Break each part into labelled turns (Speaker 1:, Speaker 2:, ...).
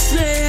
Speaker 1: say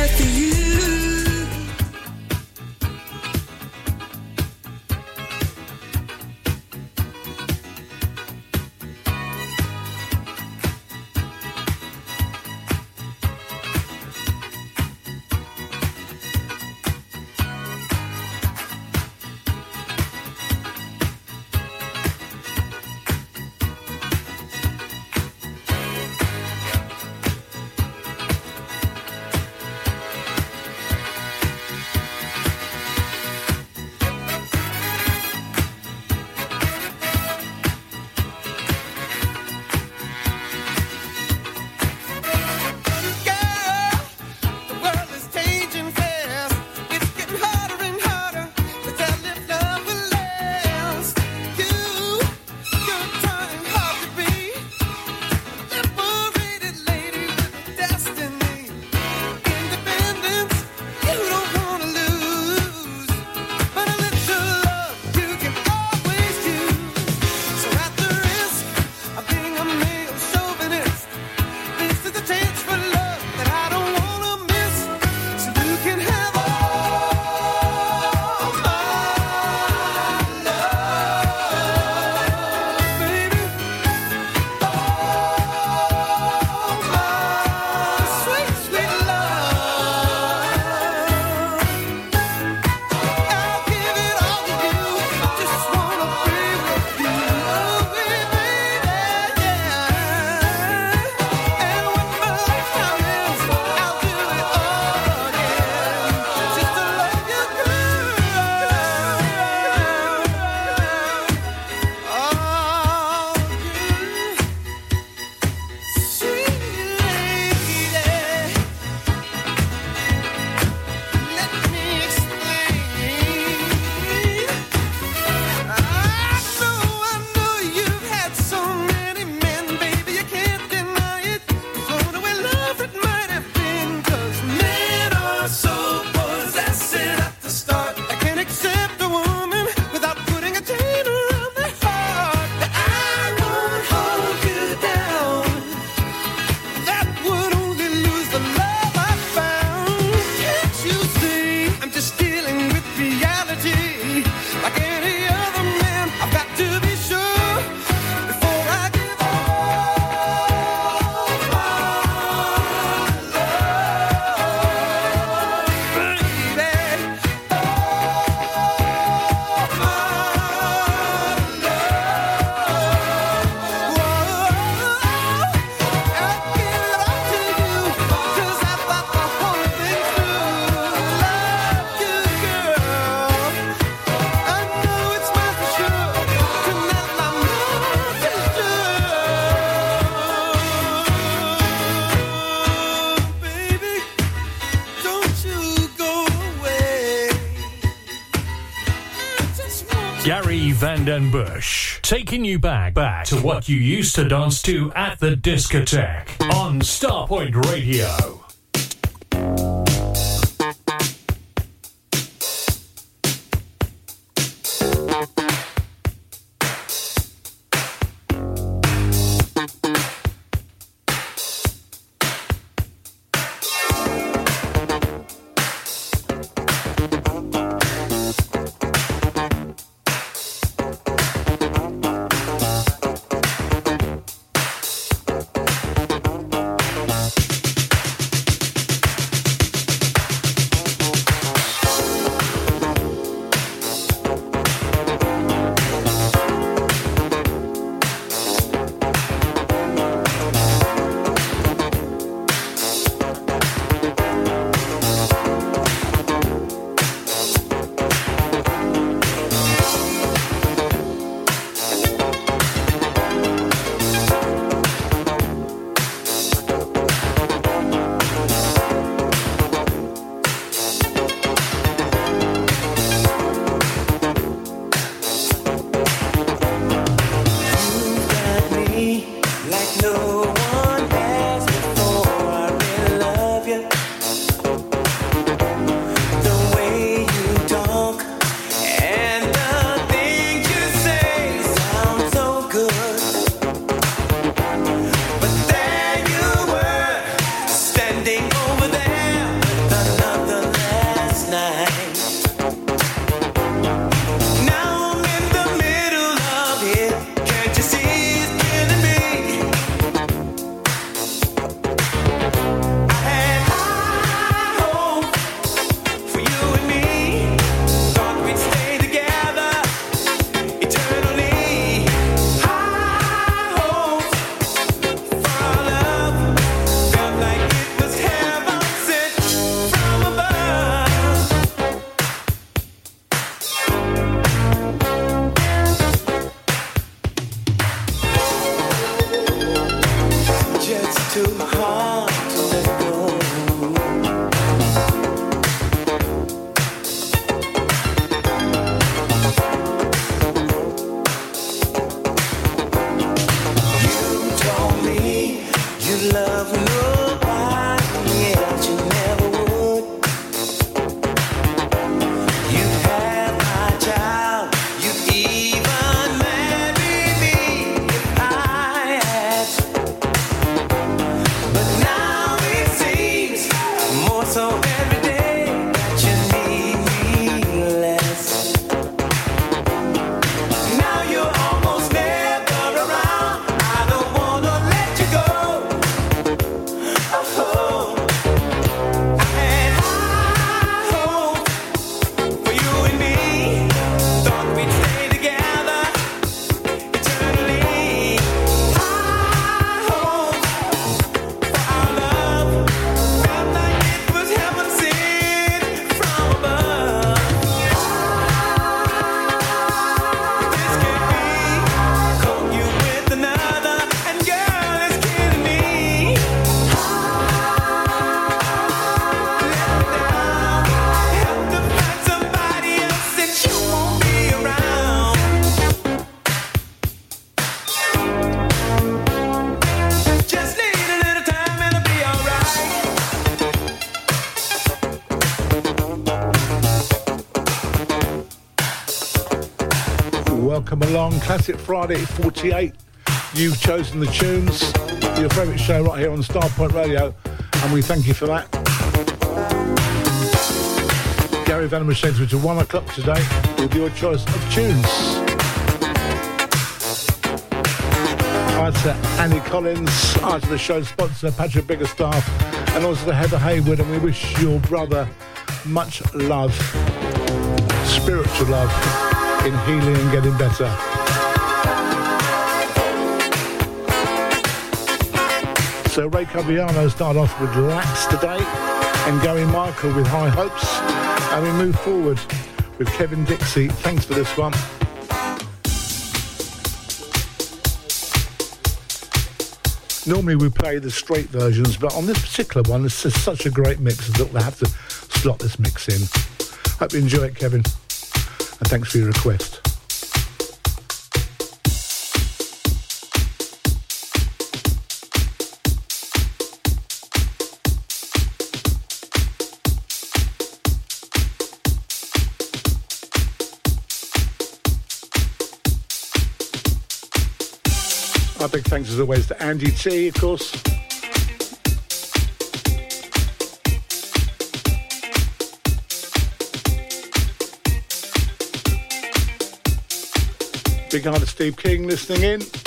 Speaker 1: Bush, taking you back back to what you used to dance to at the discotheque on Starpoint Radio.
Speaker 2: Welcome along. Classic Friday 48. You've chosen the tunes your favourite show right here on Starpoint Radio, and we thank you for that. Gary Venom Shades, which is one o'clock today, with your choice of tunes. Hi to Annie Collins, hi to the show sponsor Patrick Biggerstaff, and also to Heather Haywood, and we wish your brother much love, spiritual love, in healing and getting better. So Ray Caviano start off with Lax today, and Gary Michael with High Hopes, and we move forward with Kevin Dixie. Thanks for this one. Normally we play the straight versions, but on this particular one, it's such a great mix that we'll have to slot this mix in. Hope you enjoy it, Kevin, and thanks for your request. Our big thanks as always to Andy T, of course. Big hi to Steve King listening in.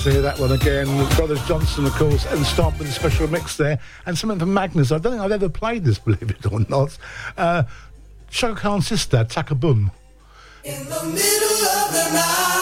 Speaker 2: One again. Brothers Johnson, of course, and start with a special mix there. And something from Magnus. I don't think I've ever played this, believe it or not. Uh, Khan's sister, Taka Boom. In the middle of the night.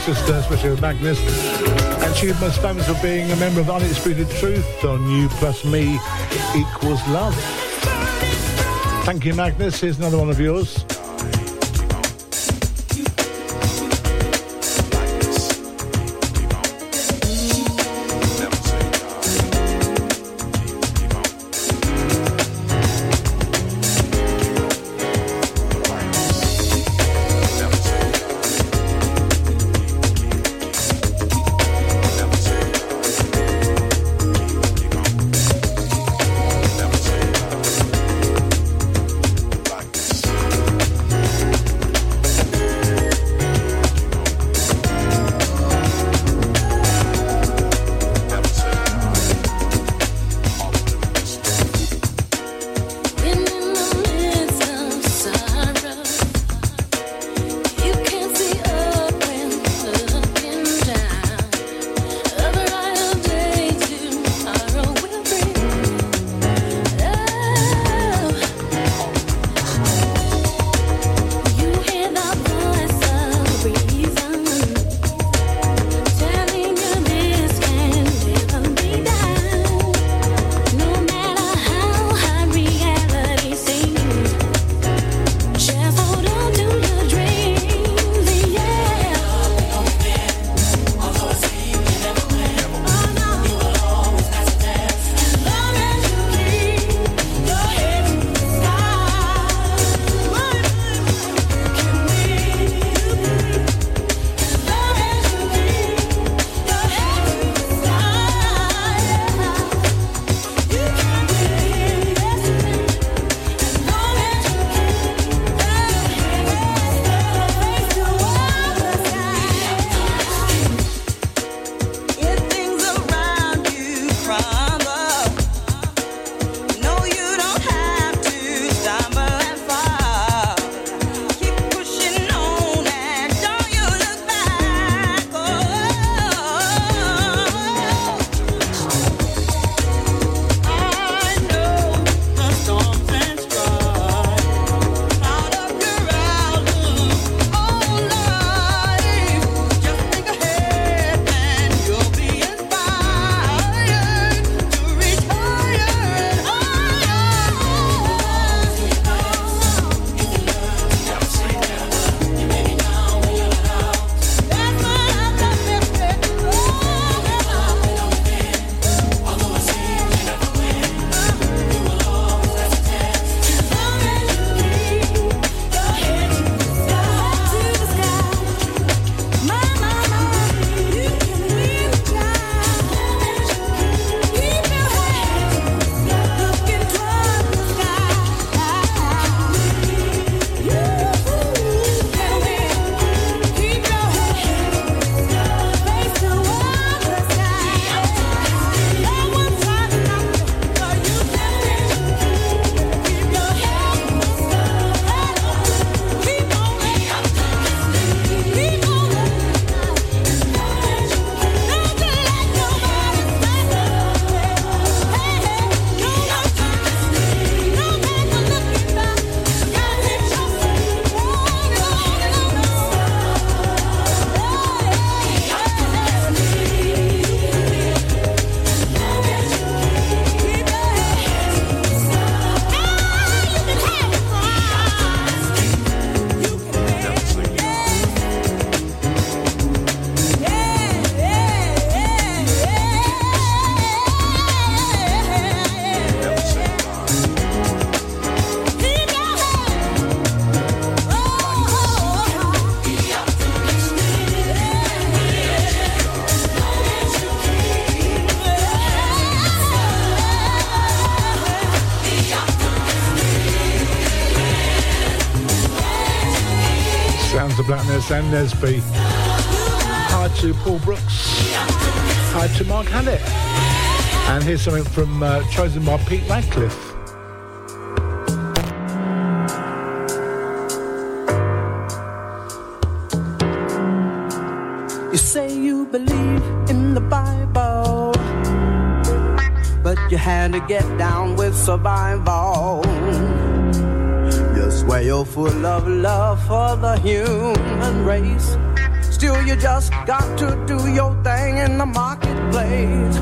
Speaker 3: Sister, especially with Magnus. And she's most famous for being a member of Undisputed Truth on You Plus Me Equals Love. Thank you, Magnus. Here's another one of yours. Sam Nesby. Hi to Paul Brooks. Hi to Mark Hallett. And here's something from uh, chosen by Pete Radcliffe.
Speaker 1: You say you believe in the Bible, but you had to get down with survival full of love for the human race. Still, you just got to do your thing in the marketplace.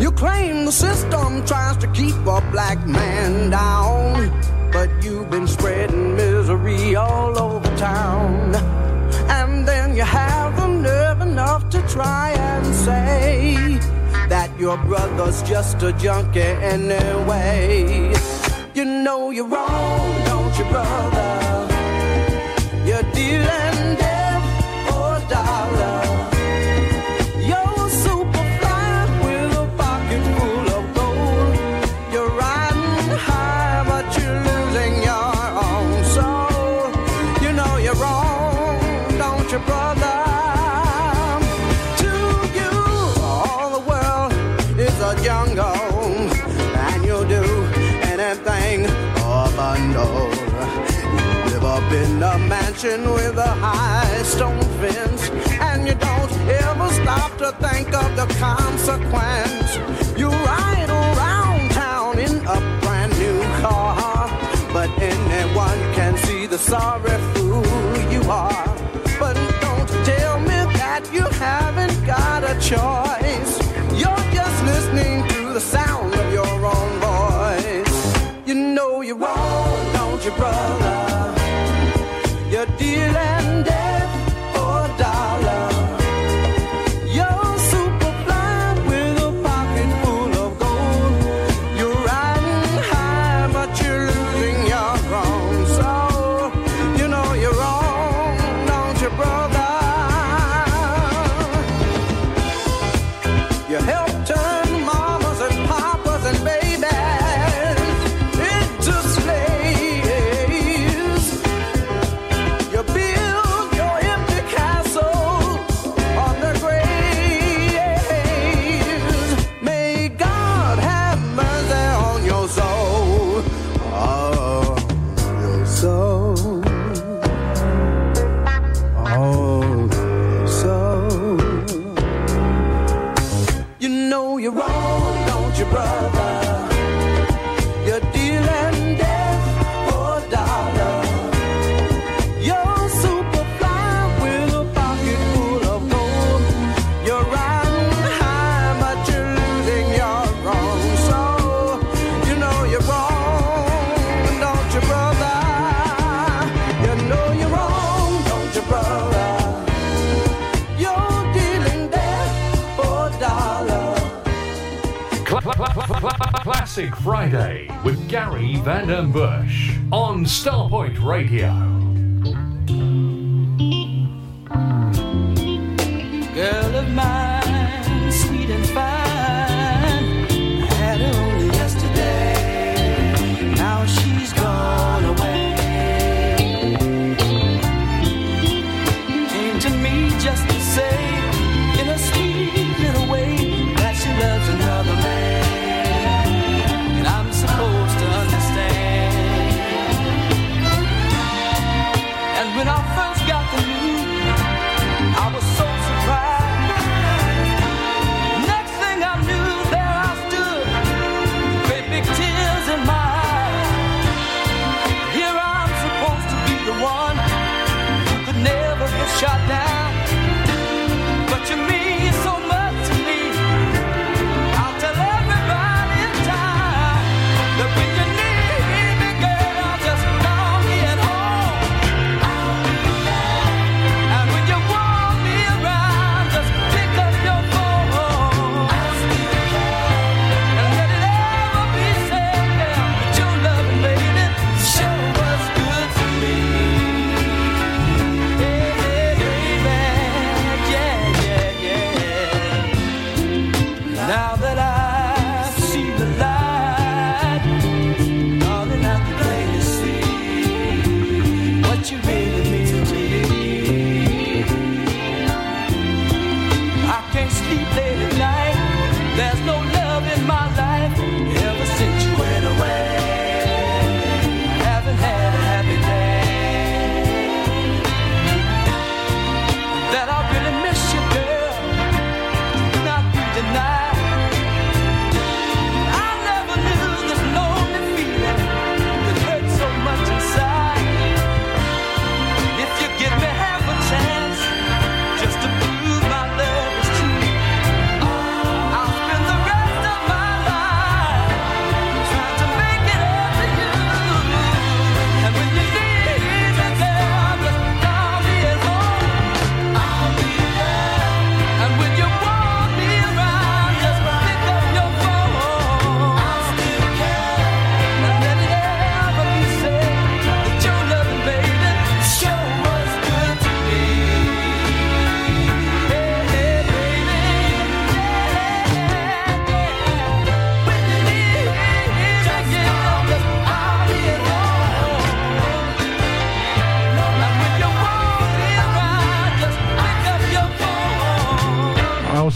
Speaker 1: You claim the system tries to keep a black man down, but you've been spreading misery all over town. And then you have the nerve enough to try and say that your brother's just a junkie anyway. You know you're wrong, don't you, brother? do you with a high stone fence. And you don't ever stop to think of the consequence. You ride around town in a brand new car, but anyone can see the sorry fool you are. But don't tell me that you haven't got a choice.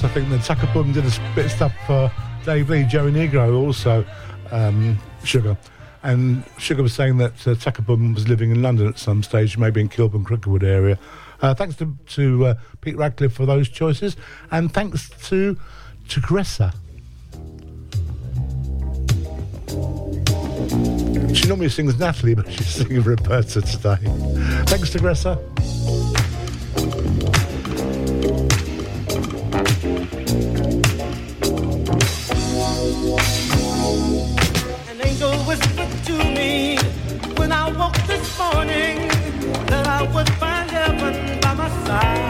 Speaker 1: I
Speaker 2: think that Taka Boom did a bit of stuff for Dave Lee, Joey Negro also, um, Sugar. And Sugar was saying that uh, Boom was living in London at some stage, maybe in Kilburn, Cricklewood area. Uh, thanks to, to uh, Pete Radcliffe for those choices, and thanks to to Gressa. She normally sings Natalie, but she's singing Roberta today. Thanks to Gressa.
Speaker 4: Morning that I would find heaven by my side.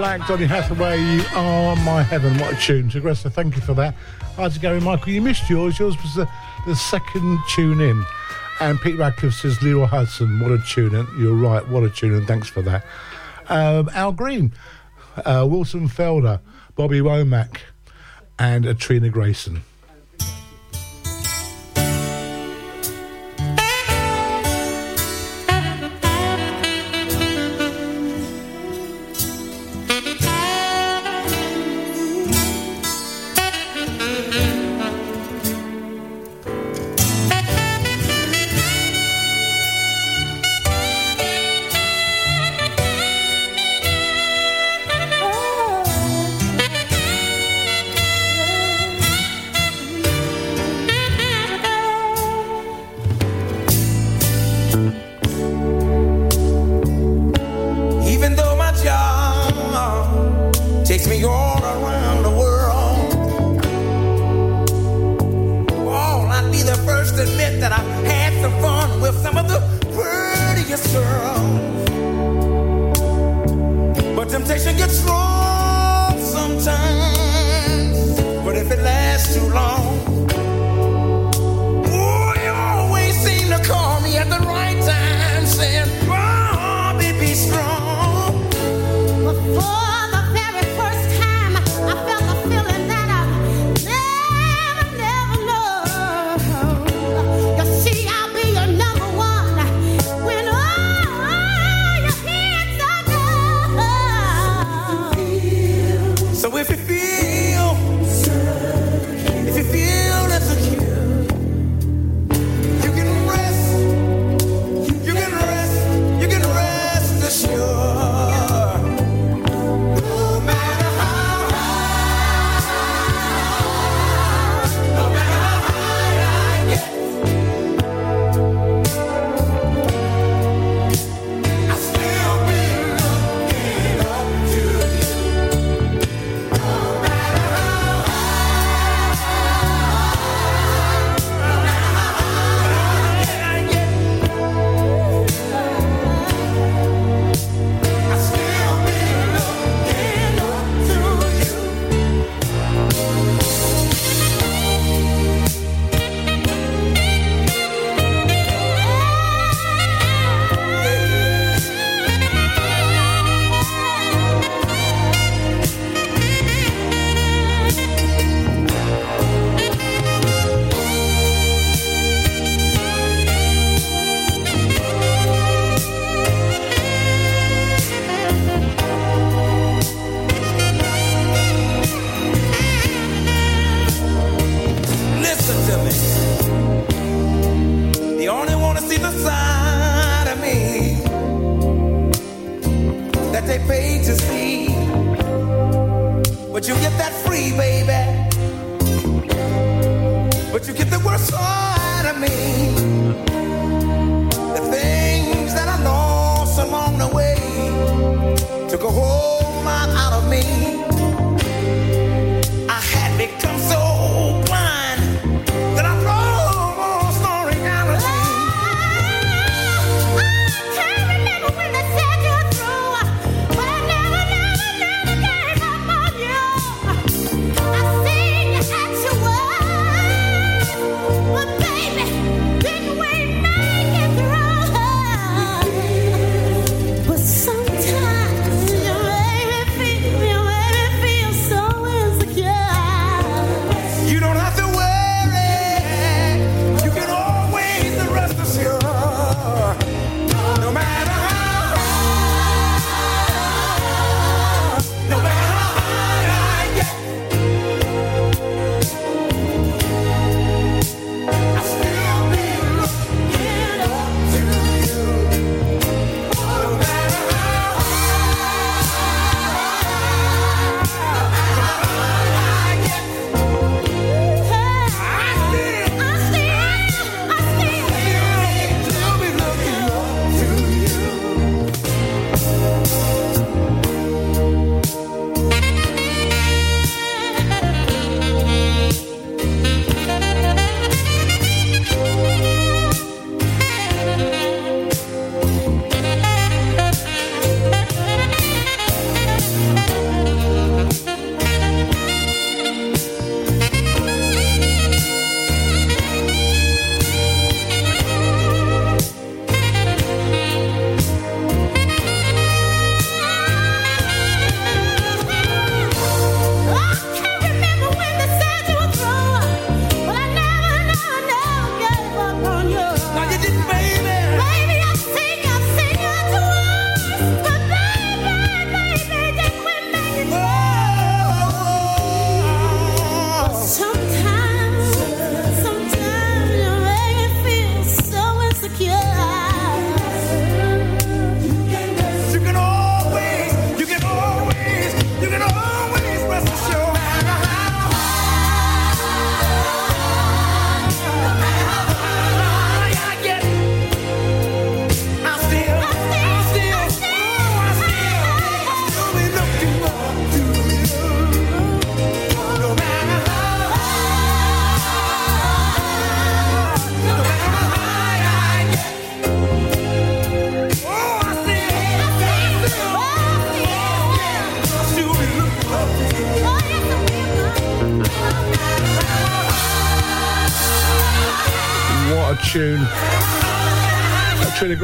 Speaker 2: Flack, Donny Hathaway, you are my heaven. What a tune. So, thank you for that. How's it going, Michael? You missed yours. Yours was the, the second tune in. And Pete Radcliffe says, Leroy Hutson, what a tune. You're right, what a tune, and thanks for that. Um, Al Green, uh, Wilton Felder, Bobby Womack, and Trina Grayson.
Speaker 5: paid to see. But you get that free, baby. But you get the worst out of me.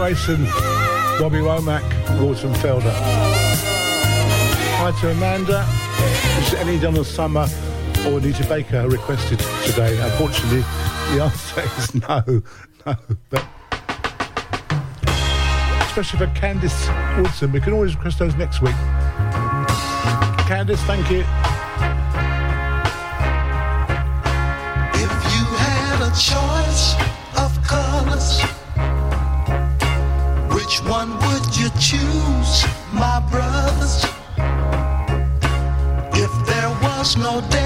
Speaker 2: Grayson, Bobby Womack, Gordon Felder. Hi to Amanda. Is any Donna Summer or Anita Baker requested today? Unfortunately, the answer is no, no. But especially for Candice Woodson, we can always request those next week. Candice, thank you.
Speaker 1: Choose, my brothers? If there was no day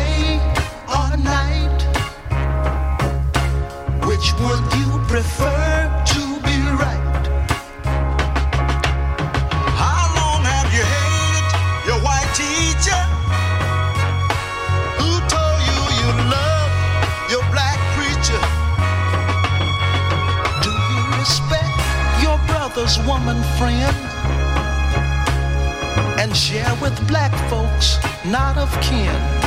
Speaker 1: woman friend? And share with black folks not of kin.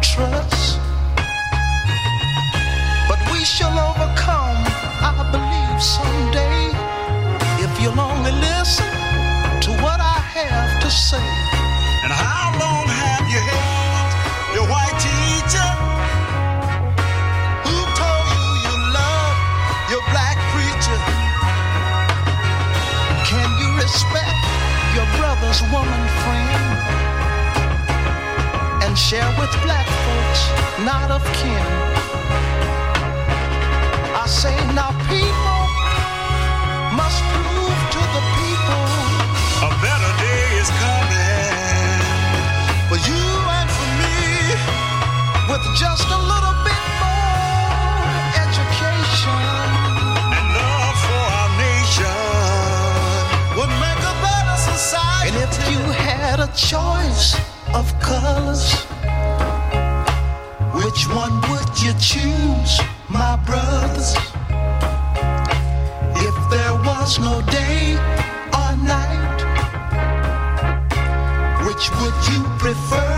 Speaker 1: Trust. But we shall overcome, I believe, someday if you'll only listen to what I have to say. And how long have you held your white teacher? Who told you you love your black preacher? Can you respect your brother's woman friend? Share with black folks not of kin. I say now people must prove to the people a better day is coming for you and for me with just a little bit more education and love for our nation would make a better society. And if you had a choice of colors, one would you choose, my brothers? If there was no day or night, which would you prefer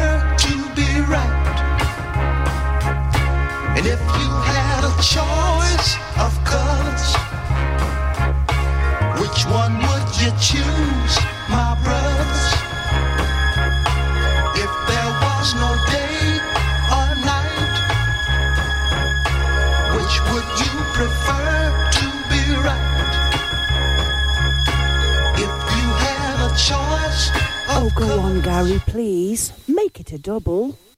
Speaker 1: A
Speaker 6: double.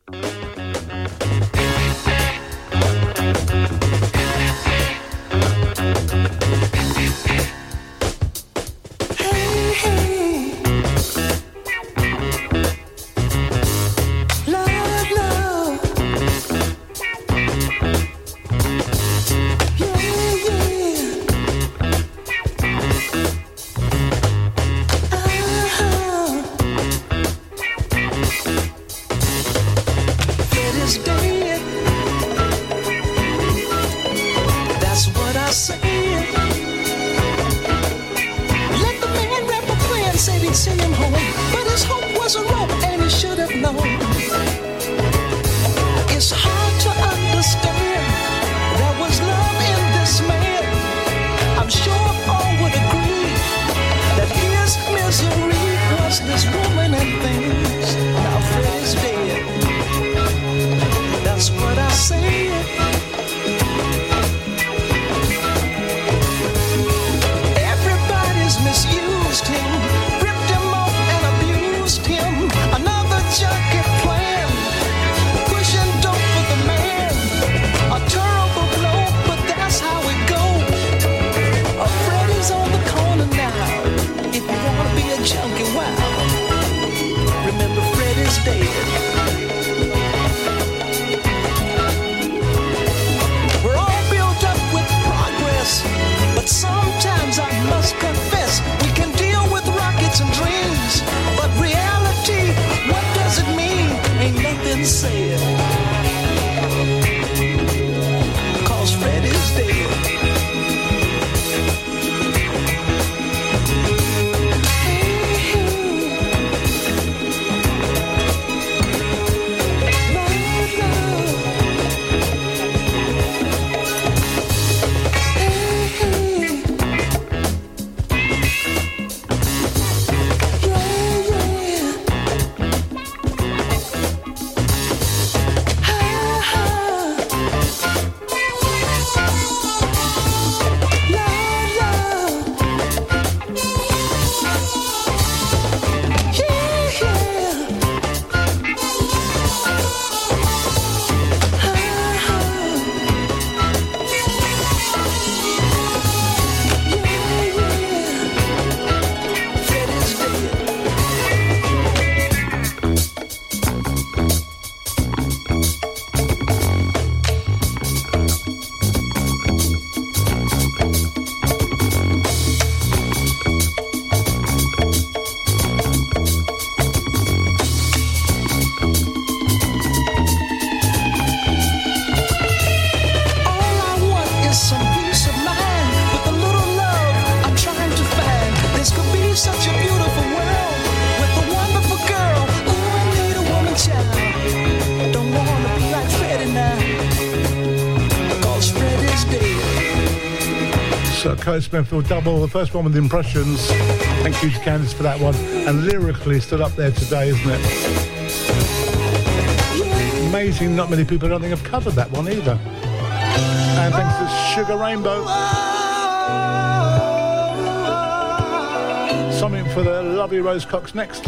Speaker 1: This woman and things. Grenfell double, the first one with the impressions. Thank you to Candice for that one. And lyrically stood up there today, isn't it? Amazing, not many people I don't think have covered that one either. And thanks to Sugar Rainbow. Something for the lovely Rose Cox next.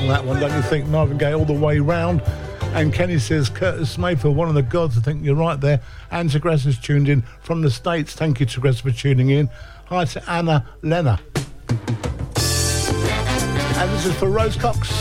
Speaker 1: on that one, don't you think, Marvin Gaye, all the way round? And Kenny says, Curtis Mayfield, one of the gods. I think you're right there. And Tigressa's tuned in from the States. Thank you, Tigressa, for tuning in. Hi to Anna Lena. And this is for Rose Cox.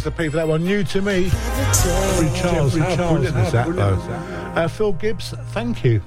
Speaker 1: thanks to that were New to me. Jeffrey Charles, how brilliant, that, though. Uh, Phil Gibbs, thank you.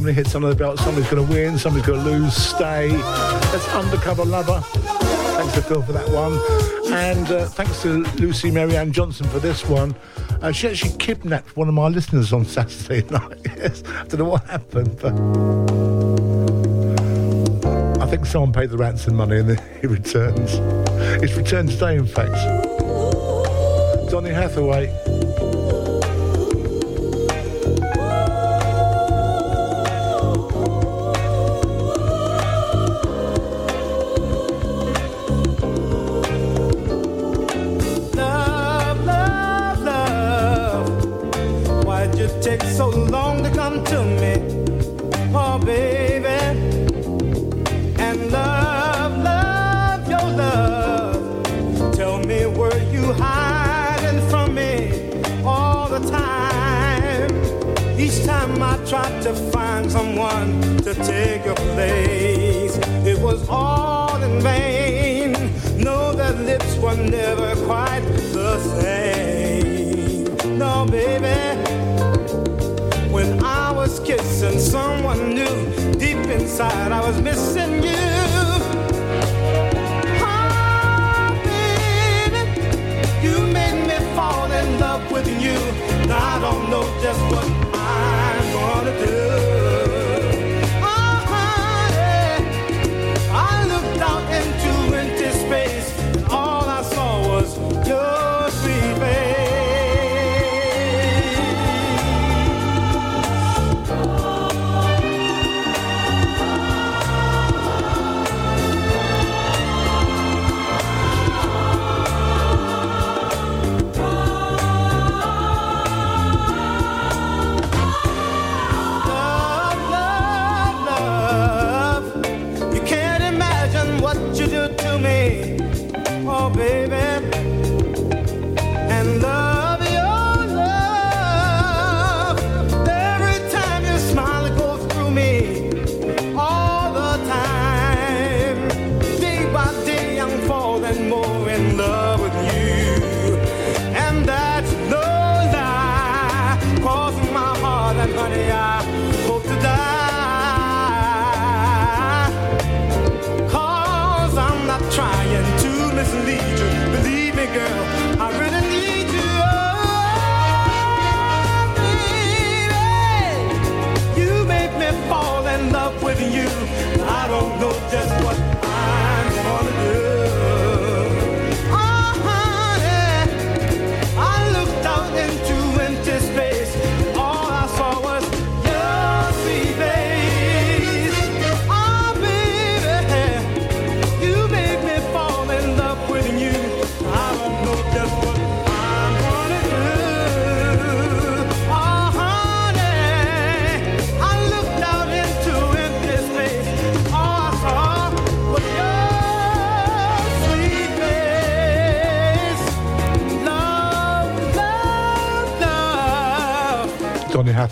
Speaker 2: many hits of the
Speaker 1: belts. Somebody's going to win, somebody's going to lose. Stay. That's Undercover Lover. Thanks to Phil for that one. And uh, thanks to Lucy Marianne Johnson for this one. Uh, she actually kidnapped one of my listeners on Saturday night. yes. I don't know what happened, but I think someone paid the ransom money and he returns. It's returned today, in fact. Donny Hathaway.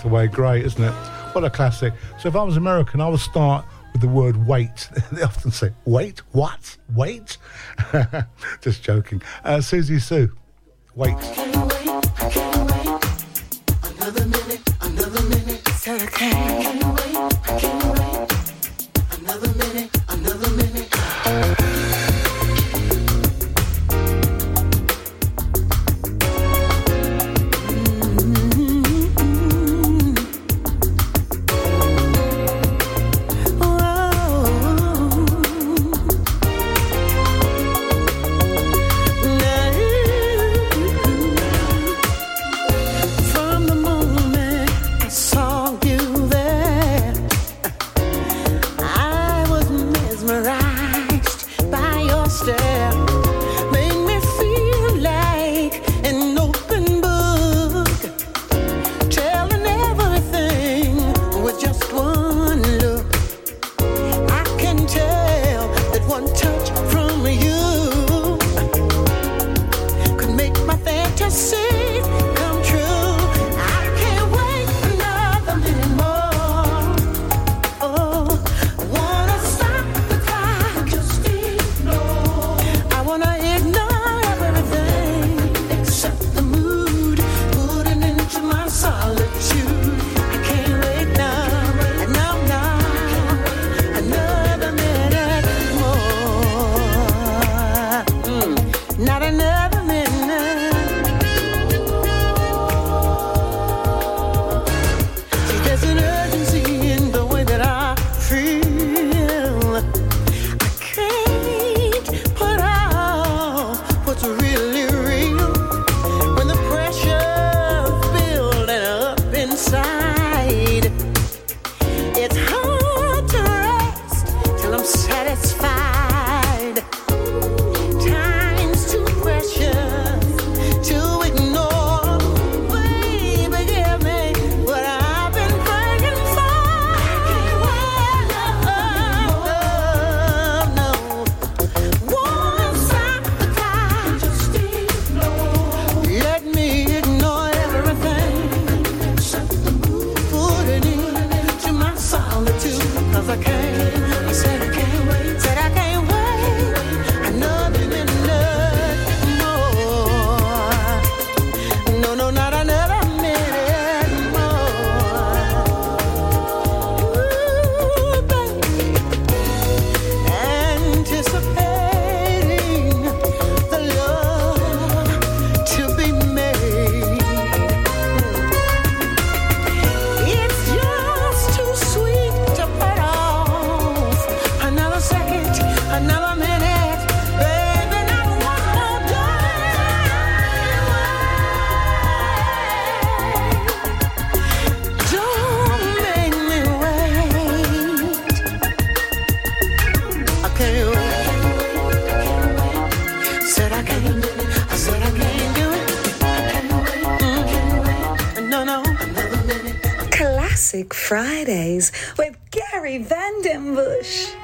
Speaker 2: Away. Great, isn't it? What a classic. So if I was American, I would start with the word wait. they often say, wait, what? Wait? Just joking. Uh, Susie Sue, wait.
Speaker 1: Another minute, another minute.
Speaker 7: Classic Fridays with Gary Vandenbush.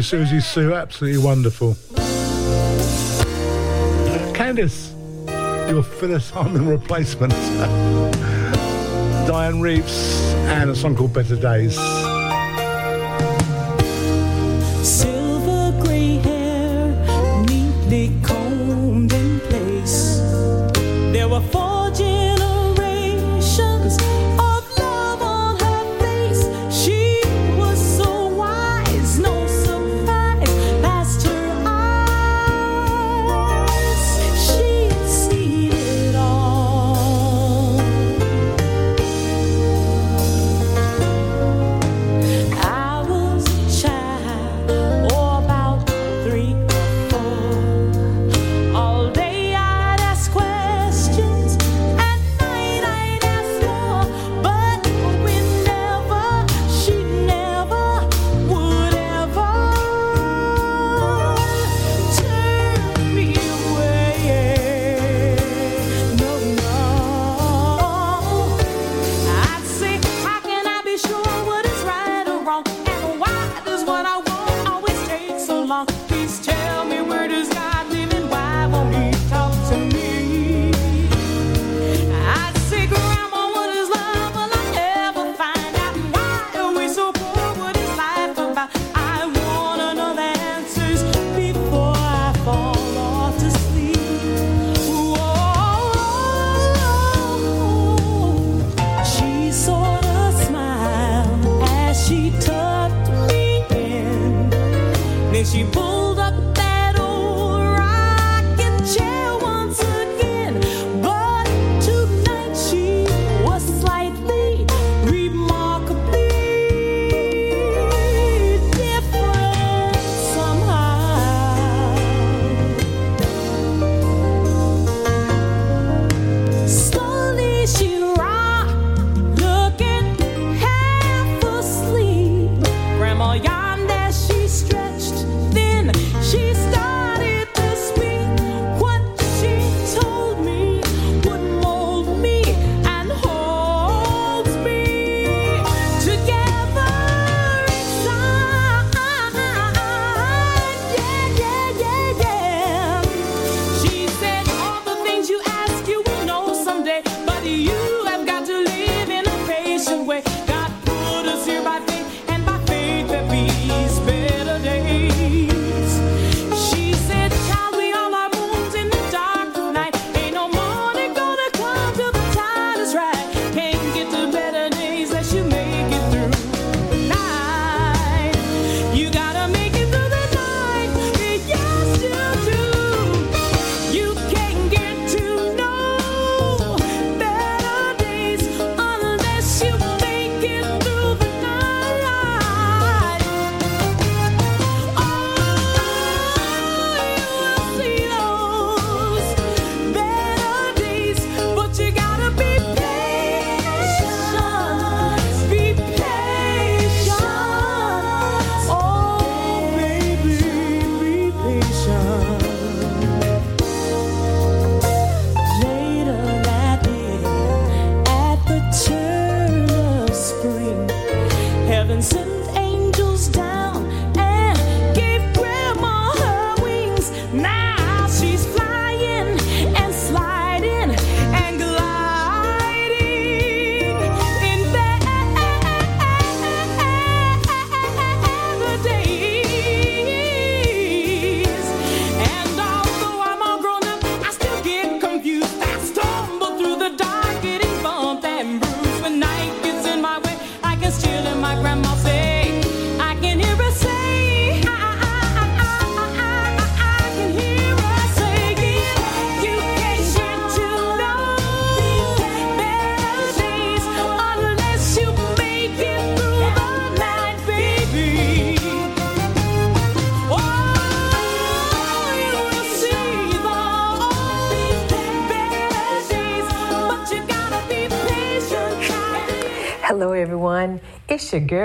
Speaker 8: you,
Speaker 3: Susie Sue. Absolutely wonderful. Candice, your Phyllis Simon replacement. Dianne Reeves and a song called Better Days.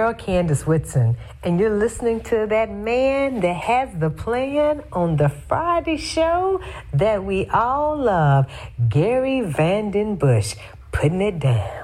Speaker 9: girl Candace Whitson, and you're listening to that man that has the plan on the Friday show that we all love, Gary Vanden Bush, putting it down.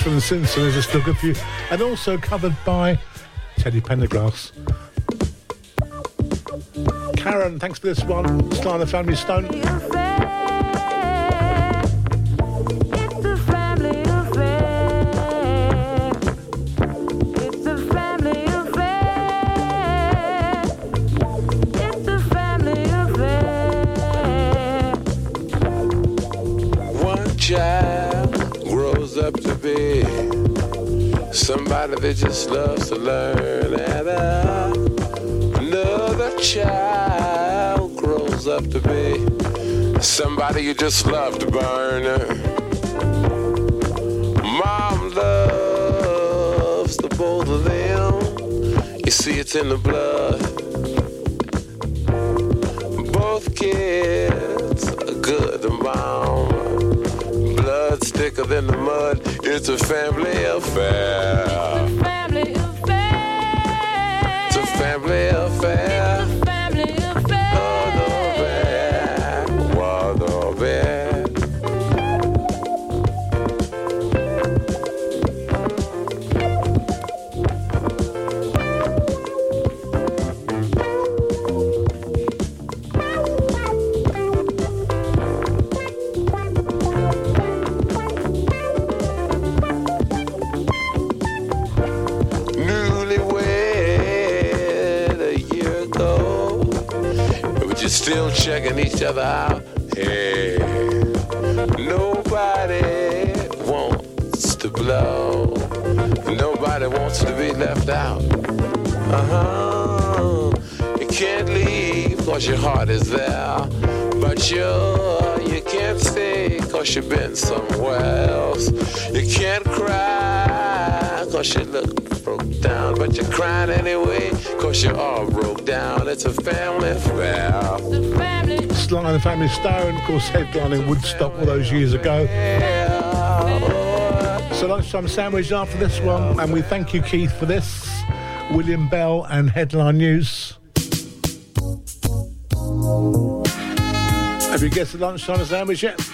Speaker 2: Cash from the Simpsons is
Speaker 10: a good
Speaker 3: for and also covered by Teddy Pendergrass. Karen, thanks for this one. Sly and the Family Stone.
Speaker 11: that just loves to learn. And another child grows up to be somebody you just love to burn. Mom loves the both of them. You see, it's in the blood. Both kids thicker than the mud. It's a family affair. checking each other out. Hey, nobody wants to blow. Nobody wants to be left out. Uh huh. You can't leave cause your heart is there. But you, you can't stay cause you've been somewhere else. You can't cry cause you look down. But you're crying anyway cause you're all broke down. It's a family affair.
Speaker 2: Sly and the Family Stone, of course, headlining Woodstock all those years ago. So, lunchtime sandwich after this one, and we thank you, Keith, for this. William Bell and Headline News. Have you guessed the lunchtime sandwich yet?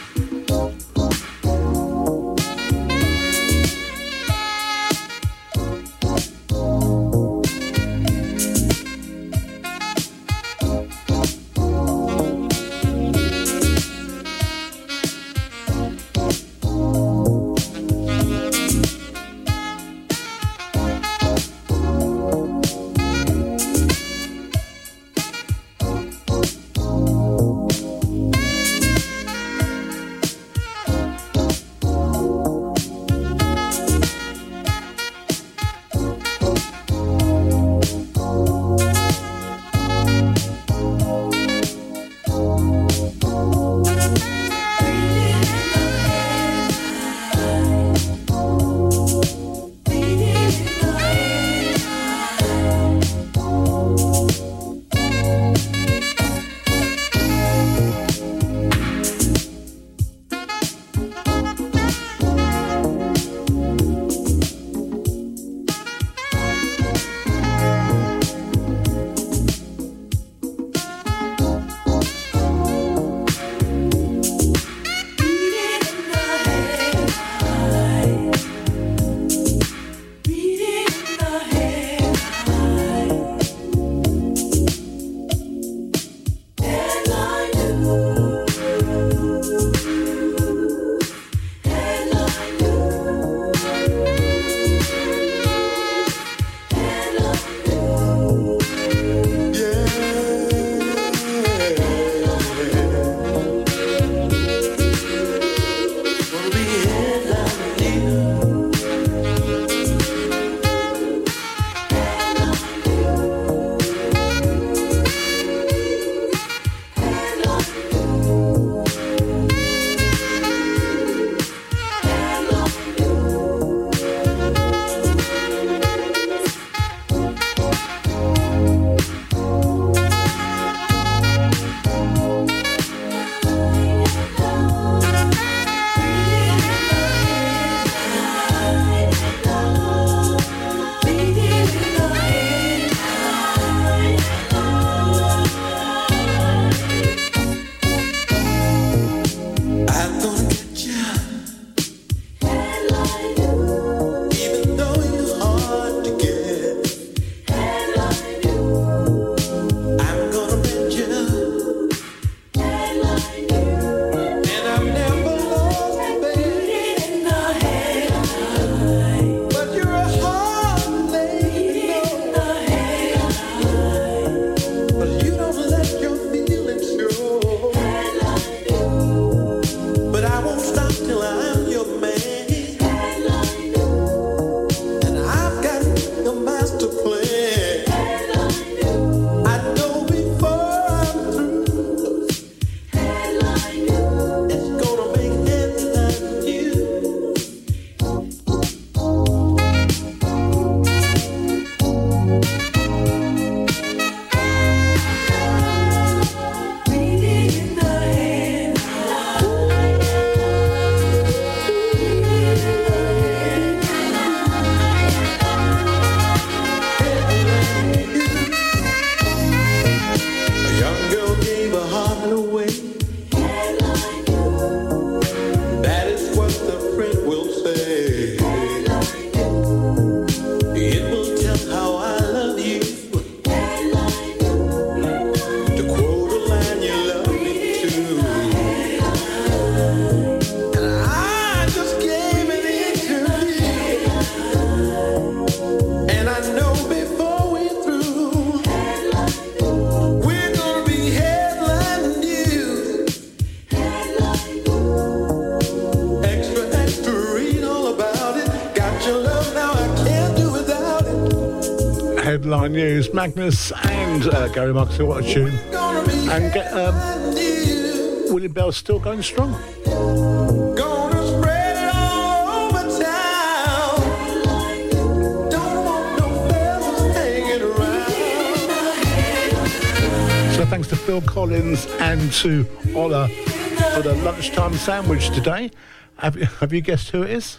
Speaker 3: my news. Magnus and uh, Gary Marks, what a tune. And get, um, William Bell still going strong. So thanks to Phil Collins and to Ola for the lunchtime sandwich today. Have, have you guessed who it is?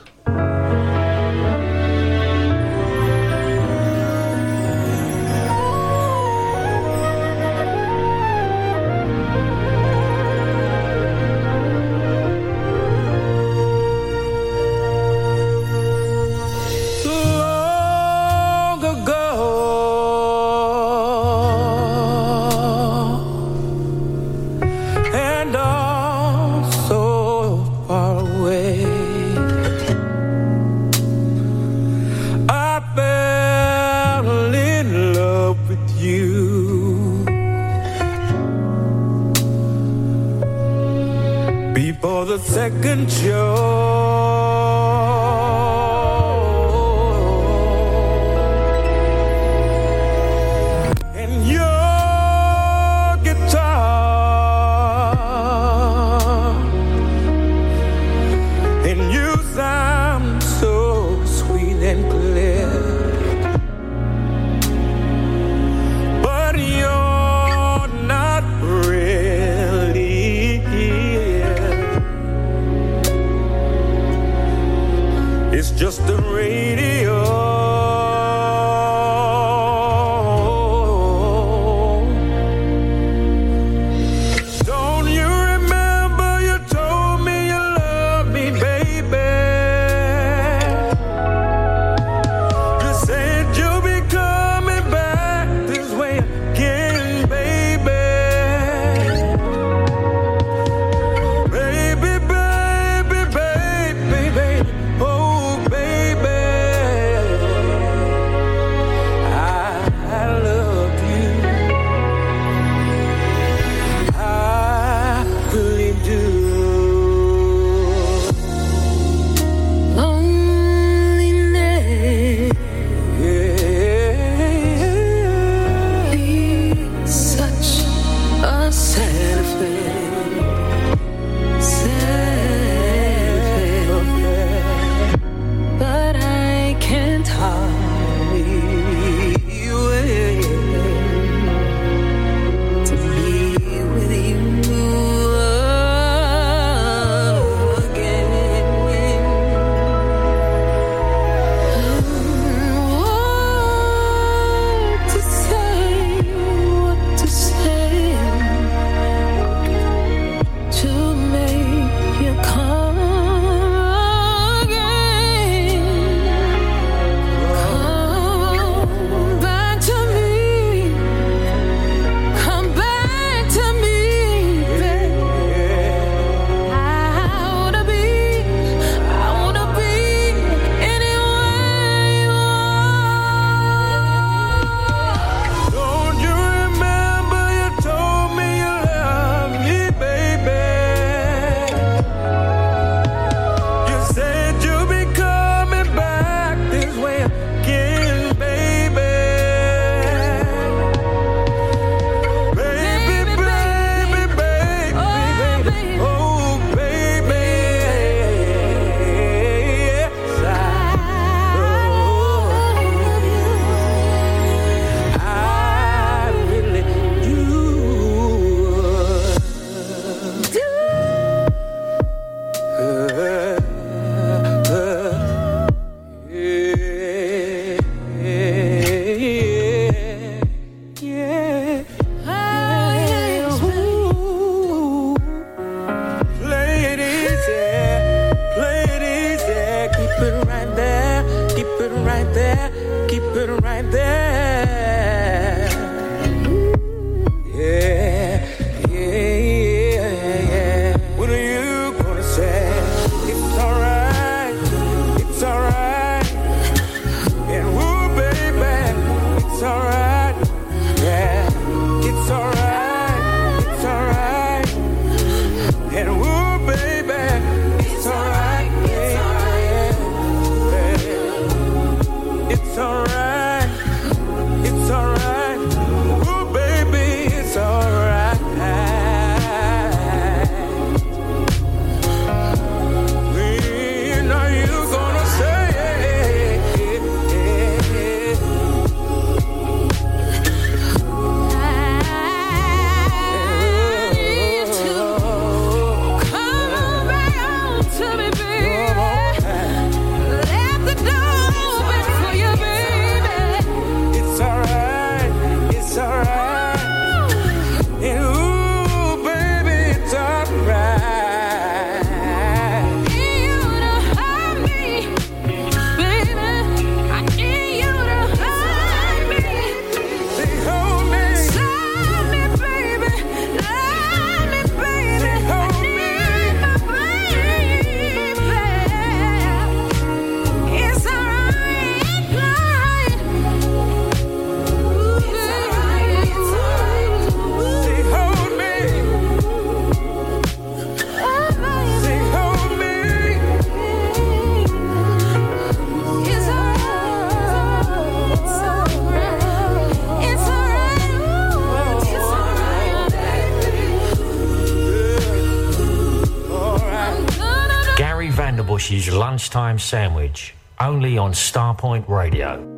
Speaker 12: Sandwich, only on Starpoint Radio.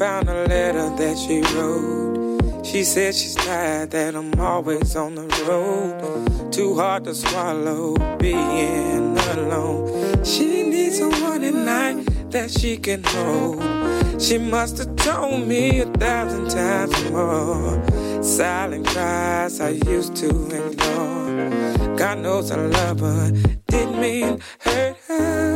Speaker 7: Found a letter that she wrote. She said she's tired that I'm always on the road. Too hard to swallow being alone. She needs someone at night that she can hold. She must have told me a thousand times more. Silent cries I used to ignore. God knows I love her, didn't mean hurt her.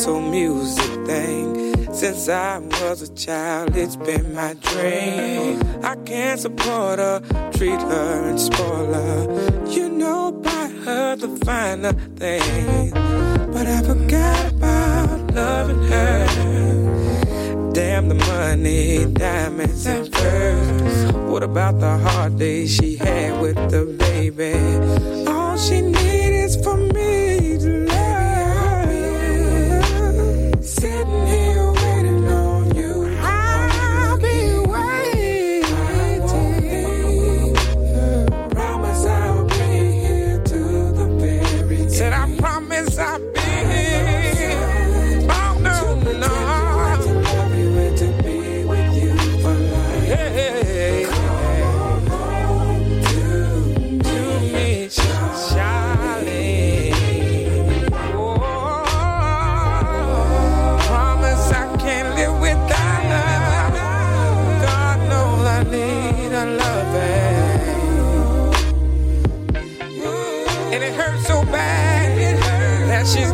Speaker 7: This music thing. Since I was a child, it's been my dream. I can't support her, treat her and spoil her. You know, buy her the finer things. But I forgot about loving her. Damn the money, diamonds and furs. What about the hard days she had with the baby? All she so bad. That she's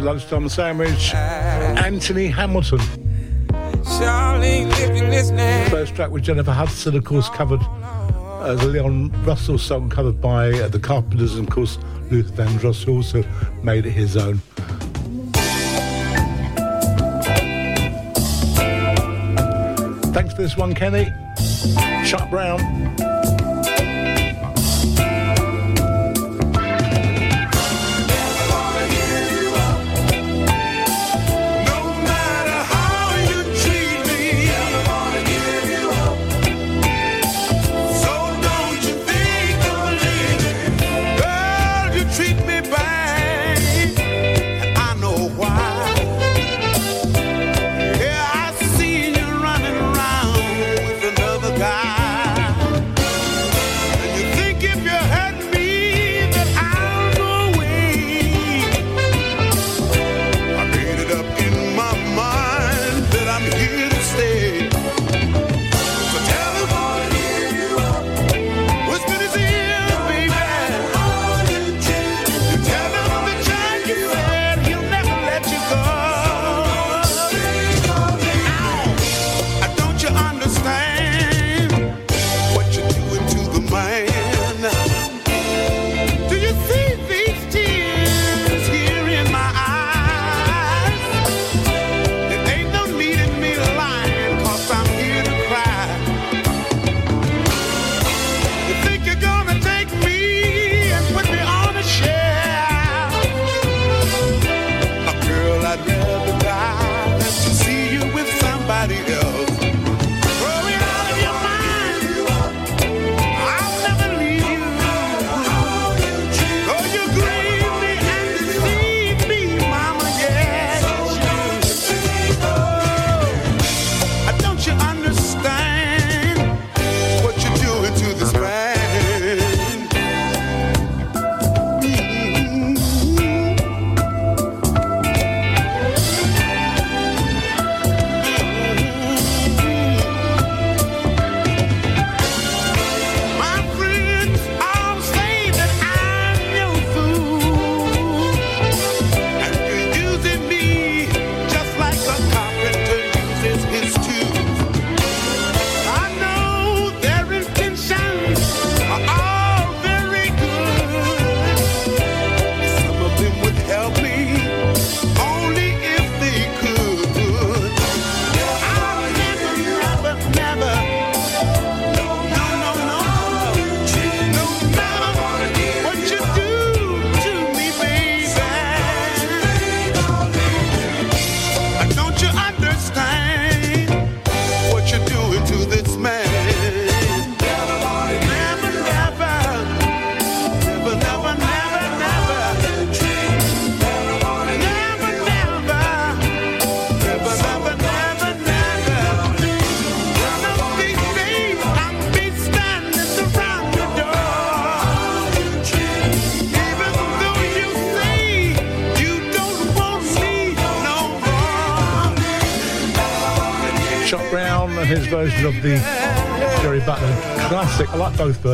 Speaker 3: Lunchtime sandwich. Anthony Hamilton. First track with Jennifer Hudson, of course, covered uh, the Leon Russell song covered by uh, the Carpenters, and of course Luther Vandross who also made it his own. Thanks for this one, Kenny. Chuck Brown.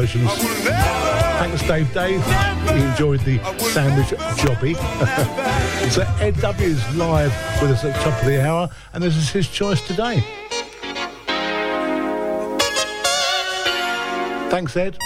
Speaker 13: versions. Thanks, Dave Dave. He enjoyed the sandwich jobby. so Ed W is live with us at the top of the hour, and this is his choice today. Thanks, Ed.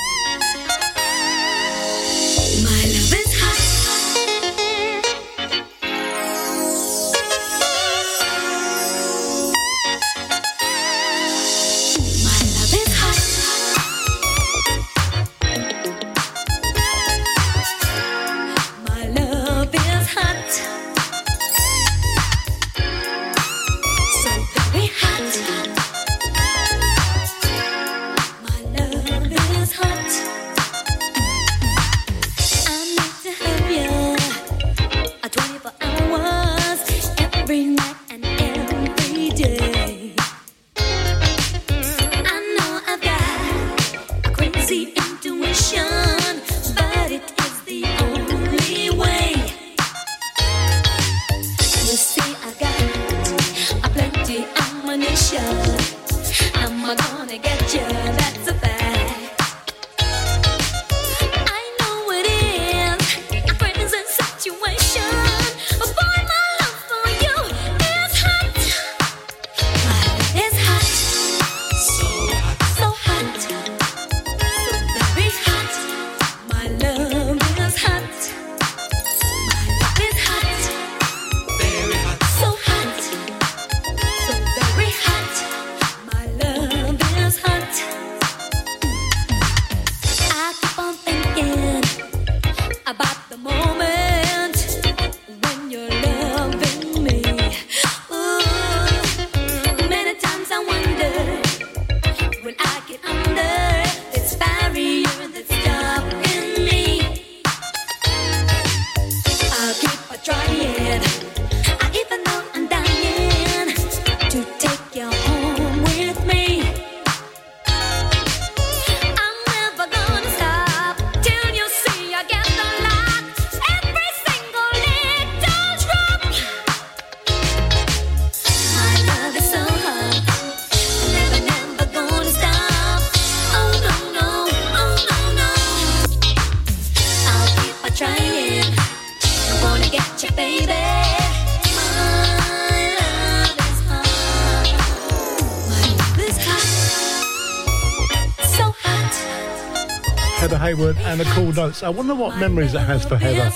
Speaker 2: I wonder
Speaker 13: what memories it has for Heather.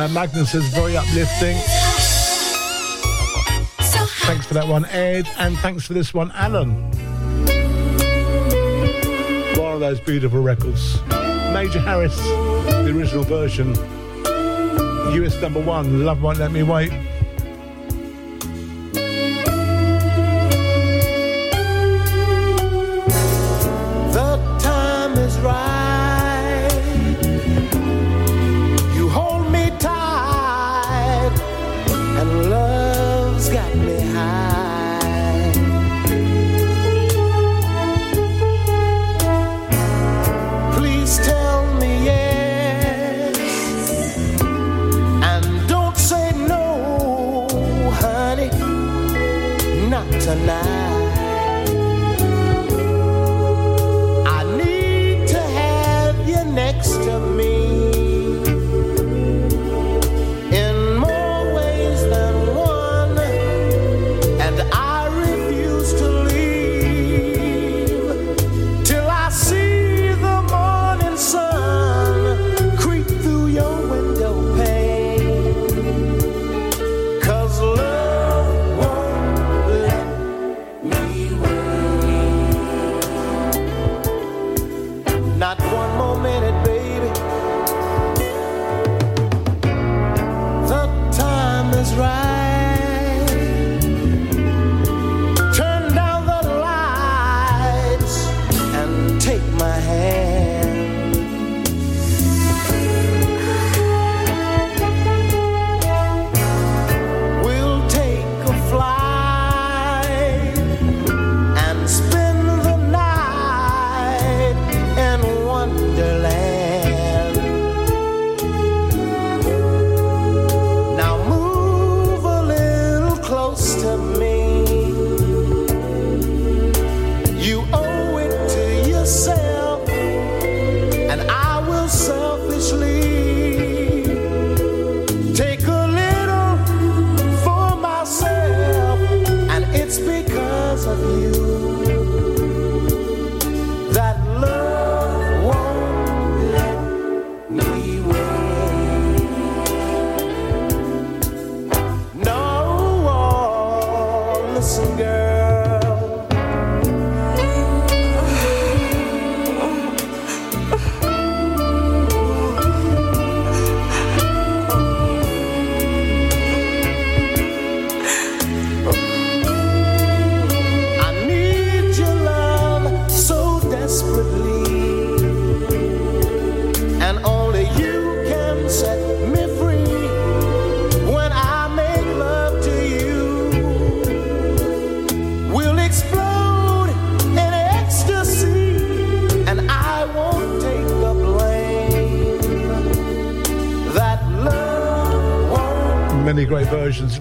Speaker 13: Uh, Magnus is very uplifting. Thanks for that one, Ed, and thanks for this one, Alan. One of those beautiful records. Major Harris, the original version. US number one, Love Won't Let Me Wait.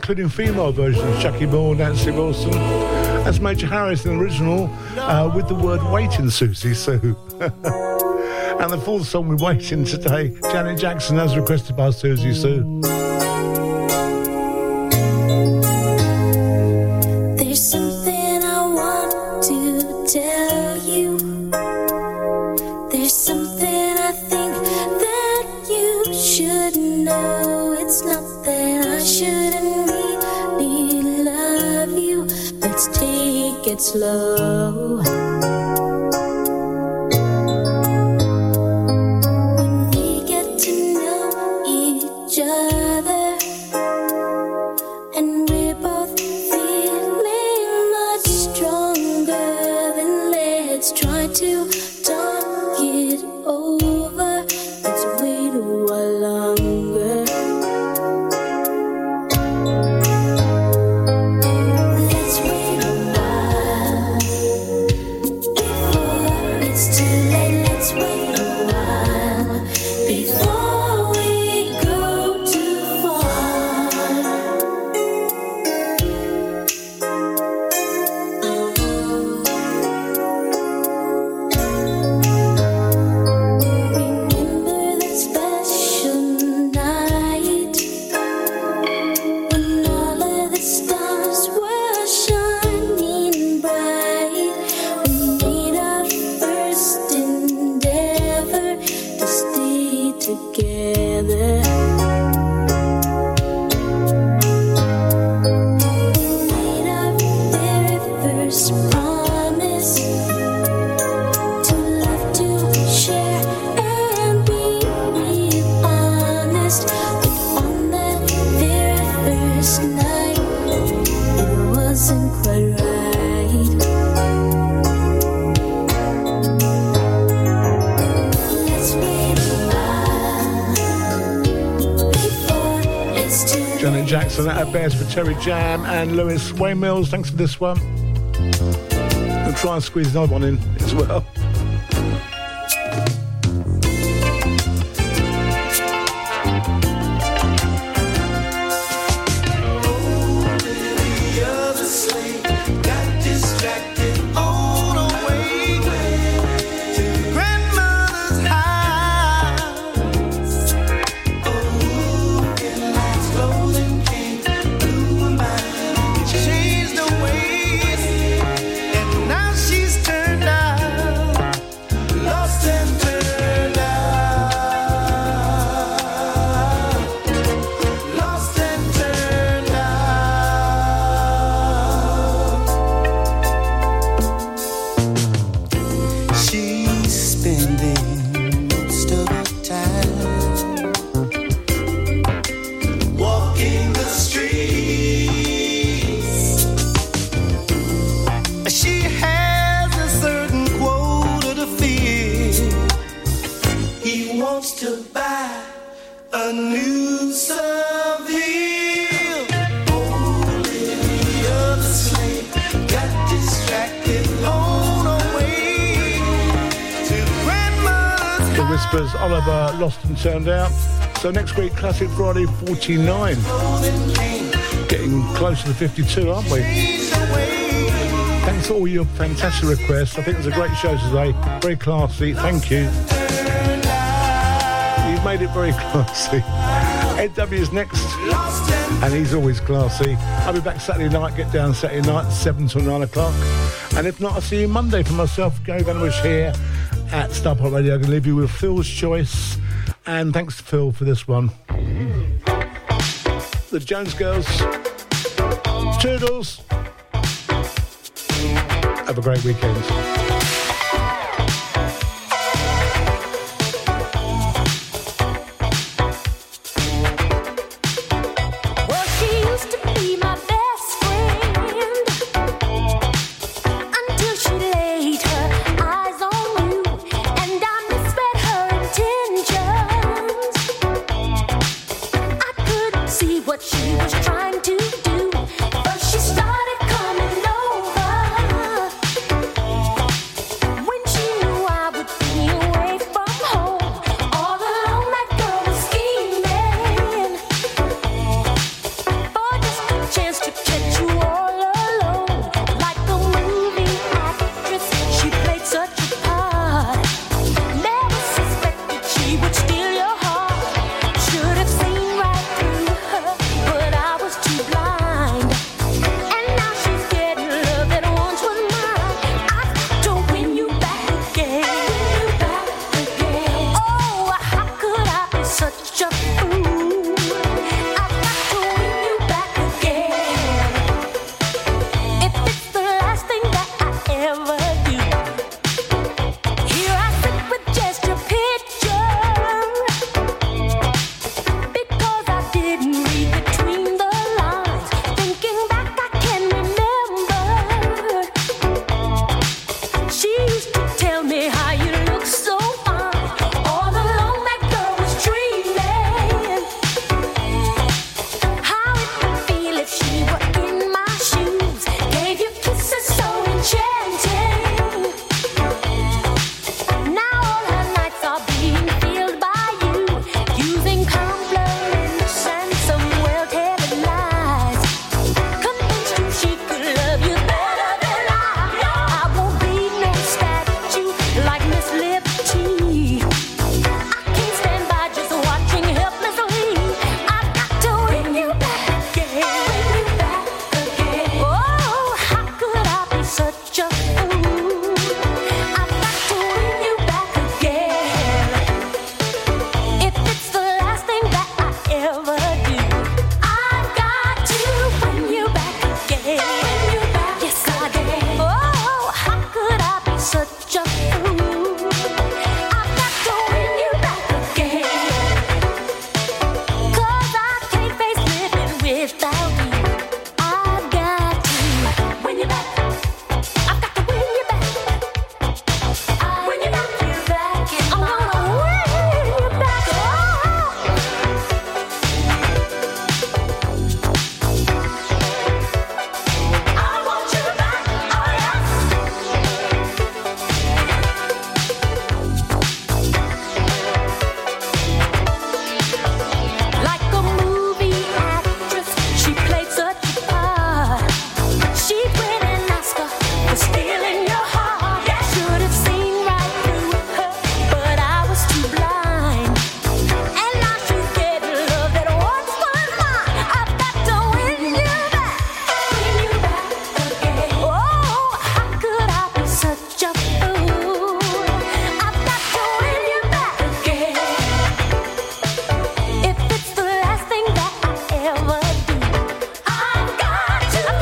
Speaker 1: Including female versions. Jackie Moore, Nancy Wilson. That's Major Harris in the original uh, with the word waiting, Susie Sue. and the fourth song we're waiting today, Janet Jackson, as requested by Susie Sue.
Speaker 13: Take it slow.
Speaker 1: Terry Jam and Lewis Wayne Mills. Thanks for this one. We'll try and squeeze another one in as well. great classic Friday 49. Getting closer to 52, aren't we? Thanks for all your fantastic requests. I think it was a great show today. Very classy. Thank you. You've made it very classy.
Speaker 2: Ed W is next, and he's always classy. I'll be back Saturday night. Get down Saturday night, seven till nine o'clock. And if not, I'll see you Monday for myself, Gary was here at Starpoint Radio. I'm going to leave you with Phil's Choice. And thanks, Phil, for this one. The Jones Girls. Toodles. Have a great weekend.